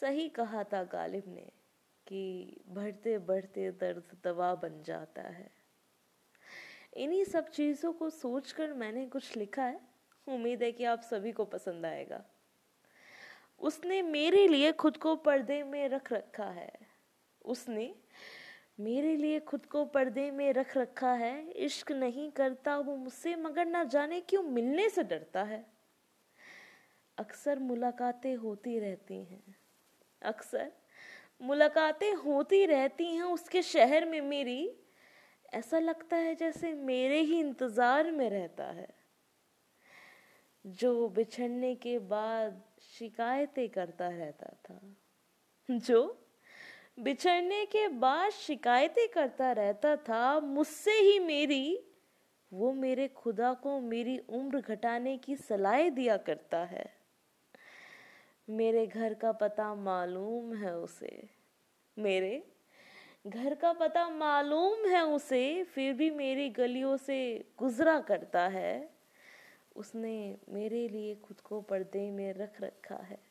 सही कहा था गालिब ने कि बढ़ते बढ़ते दर्द दवा बन जाता है। इन्हीं सब चीज़ों को सोचकर मैंने कुछ लिखा है। उम्मीद है कि आप सभी को पसंद आएगा। उसने मेरे लिए खुद को पर्दे में रख रखा है। उसने मेरे लिए खुद को पर्दे में रख रखा है। इश्क नहीं करता वो मुझसे, मगर ना जाने क्यों मिलने से डरता है। अक्सर मुलाकातें होती रहती हैं। अक्सर। मुलाकातें होती रहती हैं उसके शहर में मेरी। ऐसा लगता है जैसे मेरे ही इंतज़ार में रहता है। जो बिछड़ने के बाद शिकायतें करता रहता था। जो बिछड़ने के बाद शिकायतें करता रहता था, मुझसे ही मेरी, वो मेरे खुदा को मेरी उम्र घटाने की सलाह दिया करता है। मेरे घर का पता मालूम है उसे। मेरे घर का पता मालूम है उसे, फिर भी मेरी गलियों से गुजरा करता है। उसने मेरे लिए खुद को पर्दे में रख रखा है।